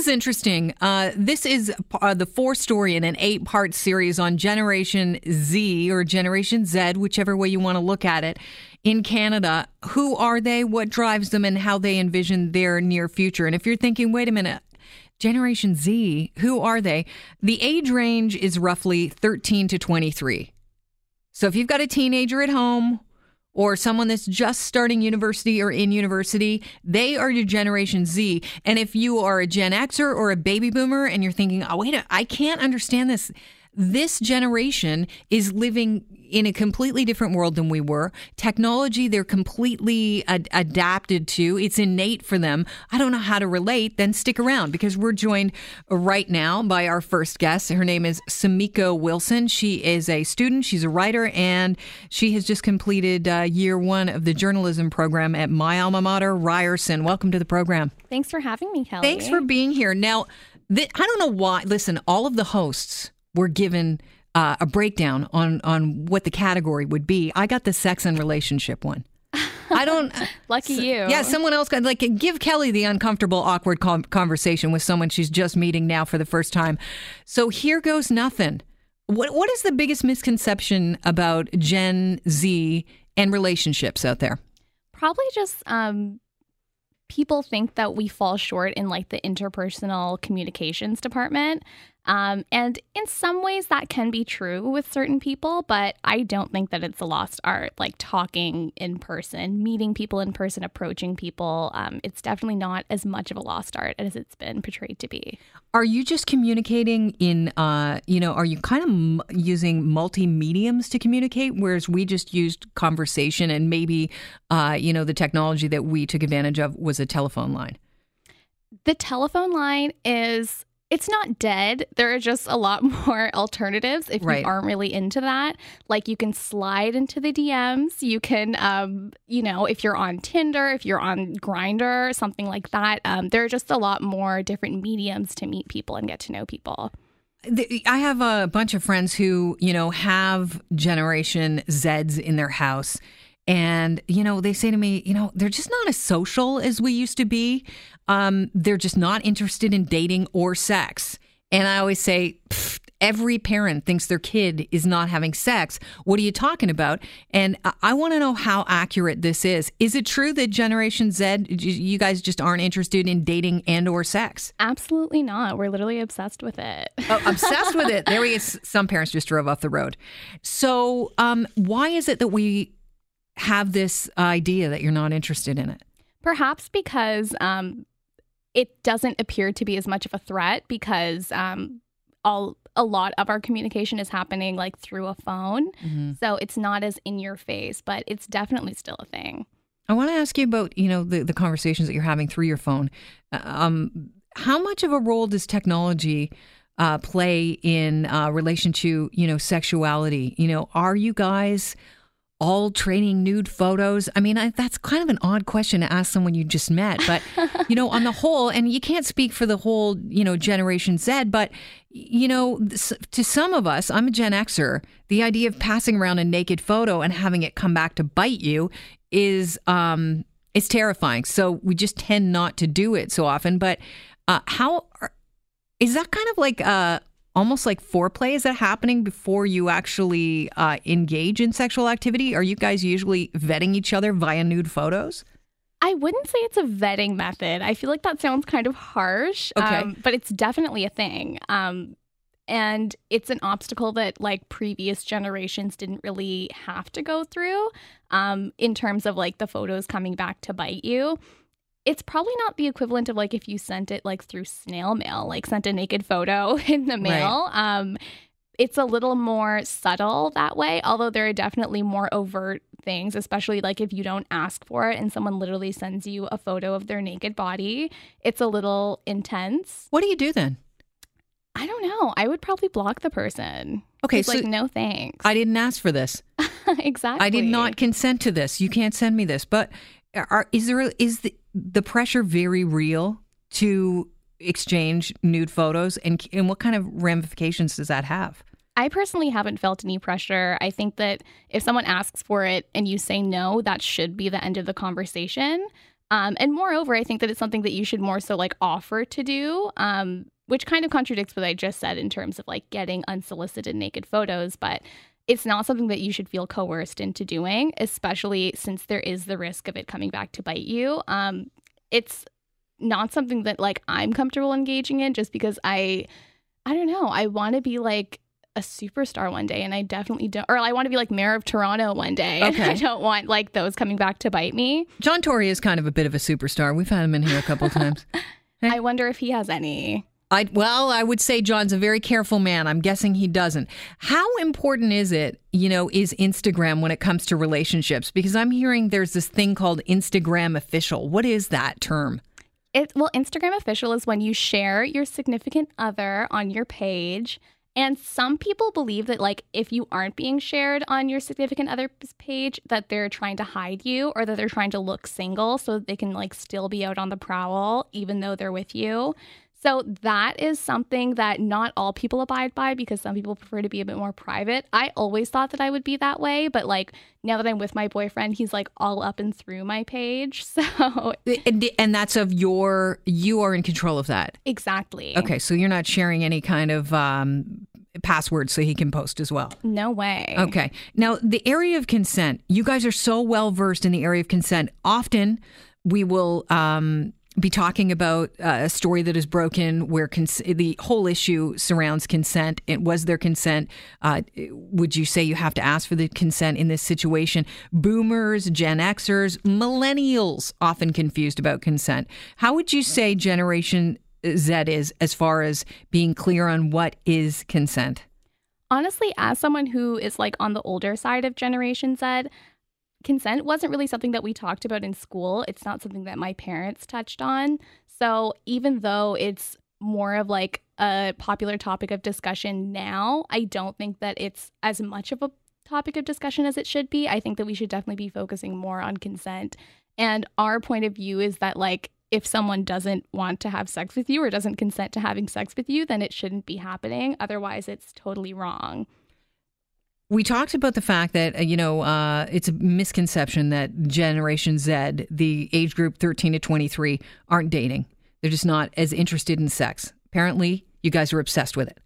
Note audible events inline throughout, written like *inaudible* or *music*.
is interesting. Uh, this is uh, the four story in an eight part series on Generation Z or Generation Z, whichever way you want to look at it, in Canada. Who are they? What drives them? And how they envision their near future. And if you're thinking, wait a minute, Generation Z, who are they? The age range is roughly 13 to 23. So if you've got a teenager at home or someone that's just starting university or in university, they are your Generation Z. And if you are a Gen Xer or a baby boomer and you're thinking, oh, wait, I can't understand this this generation is living in a completely different world than we were. Technology, they're completely ad- adapted to. It's innate for them. I don't know how to relate. Then stick around because we're joined right now by our first guest. Her name is Sumiko Wilson. She is a student, she's a writer, and she has just completed uh, year one of the journalism program at my alma mater, Ryerson. Welcome to the program. Thanks for having me, Kelly. Thanks for being here. Now, th- I don't know why. Listen, all of the hosts were given uh, a breakdown on on what the category would be. I got the sex and relationship one. I don't. *laughs* Lucky so, you. Yeah, someone else got like give Kelly the uncomfortable, awkward com- conversation with someone she's just meeting now for the first time. So here goes nothing. What what is the biggest misconception about Gen Z and relationships out there? Probably just um, people think that we fall short in like the interpersonal communications department. Um, and in some ways, that can be true with certain people, but I don't think that it's a lost art. Like talking in person, meeting people in person, approaching people. Um, it's definitely not as much of a lost art as it's been portrayed to be. Are you just communicating in, uh, you know, are you kind of m- using multi mediums to communicate, whereas we just used conversation and maybe, uh, you know, the technology that we took advantage of was a telephone line? The telephone line is it's not dead. There are just a lot *laughs* more alternatives if right. you aren't really into that. Like you can slide into the DMs. You can, um, you know, if you're on Tinder, if you're on Grindr, something like that. Um, there are just a lot more different mediums to meet people and get to know people. I have a bunch of friends who, you know, have Generation Zs in their house and, you know, they say to me, you know, they're just not as social as we used to be. Um, they're just not interested in dating or sex. And I always say, every parent thinks their kid is not having sex. What are you talking about? And I, want to know how accurate this is. Is it true that Generation Z, you guys just aren't interested in dating and or sex? Absolutely not. We're literally obsessed with it. oh, obsessed with it. There we go. Some parents just drove off the road. So, um, why is it that we have this idea that you're not interested in it? Perhaps because um, it doesn't appear to be as much of a threat because um, all a lot of our communication is happening like through a phone, mm-hmm. so it's not as in your face, but it's definitely still a thing. I want to ask you about you know the the conversations that you're having through your phone. Uh, um, how much of a role does technology? Uh, play in uh, relation to you know sexuality you know are you guys all training nude photos? I mean, I, that's kind of an odd question to ask someone you just met. But, *laughs* you know, on the whole, and you can't speak for the whole, you know, Generation Z, but, you know, to some of us, I'm a Gen Xer, the idea of passing around a naked photo and having it come back to bite you is, um, it's terrifying. So we just tend not to do it so often. But uh, how is that kind of like a, almost like foreplay? Is that happening before you actually uh, engage in sexual activity? Are you guys usually vetting each other via nude photos? I wouldn't say it's a vetting method. I feel like that sounds kind of harsh, okay. Um, but it's definitely a thing. Um, and it's an obstacle that like previous generations didn't really have to go through um, in terms of like the photos coming back to bite you it's probably not the equivalent of like if you sent it like through snail mail, like sent a naked photo *laughs* in the mail. Right. Um, it's a little more subtle that way, although there are definitely more overt things, especially like if you don't ask for it and someone literally sends you a photo of their naked body. It's a little intense. What do you do then? I don't know. I would probably block the person. Okay, so like no thanks. I didn't ask for this. *laughs* exactly. I did not consent to this. You can't send me this. But are, is there is the the pressure very real to exchange nude photos and and what kind of ramifications does that have? I personally haven't felt any pressure. I think that if someone asks for it and you say no, that should be the end of the conversation. Um, and moreover, I think that it's something that you should more so like offer to do, um, which kind of contradicts what I just said in terms of like getting unsolicited naked photos. But it's not something that you should feel coerced into doing, especially since there is the risk of it coming back to bite you. Um, it's not something that like I'm comfortable engaging in just because I I don't know, I want to be like a superstar one day and I definitely don't or I want to be like mayor of Toronto one day. Okay. I *laughs* don't want like those coming back to bite me. John Tory is kind of a bit of a superstar. We've had him in here a couple *laughs* times. Hey. I wonder if he has any. I well, I would say John's a very careful man. I'm guessing he doesn't. How important is it, you know, is Instagram when it comes to relationships? Because I'm hearing there's this thing called Instagram official. What is that term? It well, Instagram official is when you share your significant other on your page. And some people believe that like if you aren't being shared on your significant other's page, that they're trying to hide you or that they're trying to look single so that they can like still be out on the prowl even though they're with you. So that is something that not all people abide by because some people prefer to be a bit more private. I always thought that I would be that way, but like now that I'm with my boyfriend, he's like all up and through my page. *laughs* So and, that's of your you are in control of that. Exactly. Okay, so you're not sharing any kind of um password so he can post as well. No way. Okay. Now, the area of consent, you guys are so well versed in the area of consent. Often we will um, be talking about uh, a story that is broken where cons- the whole issue surrounds consent. It was there consent? Uh, would you say you have to ask for the consent in this situation? Boomers, Gen Xers, millennials often confused about consent. How would you say Generation Z is as far as being clear on what is consent? Honestly, as someone who is like on the older side of Generation Z, consent wasn't really something that we talked about in school. It's not something that my parents touched on. So even though it's more of like a popular topic of discussion now, I don't think that it's as much of a topic of discussion as it should be. I think that we should definitely be focusing more on consent. And our point of view is that like if someone doesn't want to have sex with you or doesn't consent to having sex with you, then it shouldn't be happening. Otherwise, it's totally wrong. We talked about the fact that, uh, you know, uh, it's a misconception that Generation Z, the age group 13 to 23, aren't dating. They're just not as interested in sex. Apparently, you guys are obsessed with it.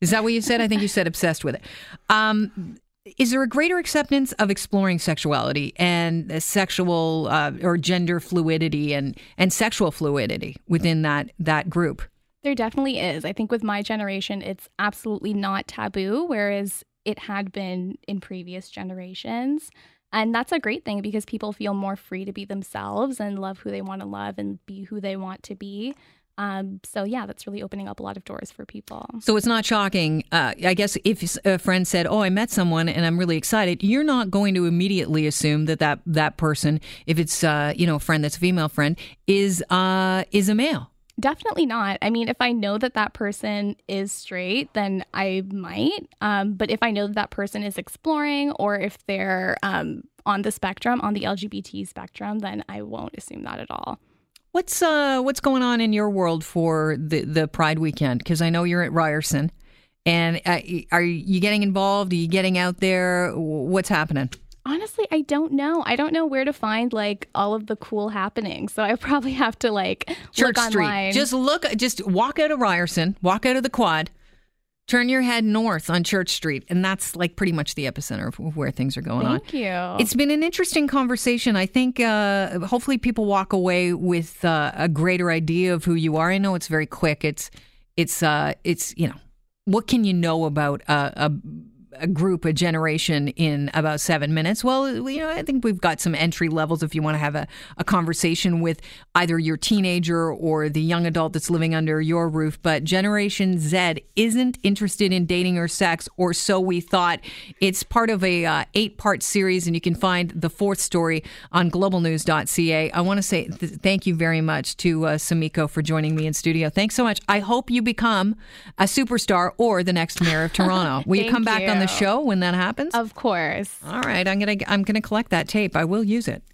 Is that what you said? I think you said obsessed with it. Um, is there a greater acceptance of exploring sexuality and sexual uh, or gender fluidity and, and sexual fluidity within that, that group? There definitely is. I think with my generation, it's absolutely not taboo, whereas it had been in previous generations. And that's a great thing because people feel more free to be themselves and love who they want to love and be who they want to be. Um, so yeah, that's really opening up a lot of doors for people. So it's not shocking. Uh, I guess if a friend said, "Oh, I met someone and I'm really excited," you're not going to immediately assume that that, that person, if it's uh, you know a friend that's a female friend, is uh, is a male. Definitely not. I mean, if I know that that person is straight, then I might. Um, but if I know that that person is exploring or if they're um, on the spectrum, on the LGBT spectrum, then I won't assume that at all. What's uh, what's going on in your world for the the Pride weekend? Because I know you're at Ryerson, and uh, are you getting involved? Are you getting out there? What's happening? Honestly, I don't know. I don't know where to find like all of the cool happenings. So I probably have to like Church look Street. online. Just look. Just walk out of Ryerson. Walk out of the quad. Turn your head north on Church Street, and that's like pretty much the epicenter of where things are going Thank on. Thank you. It's been an interesting conversation. I think uh, hopefully people walk away with uh, a greater idea of who you are. I know it's very quick. It's it's uh, it's you know what can you know about a a group, a generation in about seven minutes? Well, you know, I think we've got some entry levels if you want to have a, a conversation with either your teenager or the young adult that's living under your roof. But Generation Z isn't interested in dating or sex, or so we thought. It's part of a uh, eight part series, and you can find the fourth story on globalnews.ca. I want to say th- thank you very much to uh, Sumiko for joining me in studio. Thanks so much. I hope you become a superstar or the next mayor of Toronto. Will you come back you. on the show when that happens? Of course. All right, I'm gonna I'm gonna collect that tape. I will use it.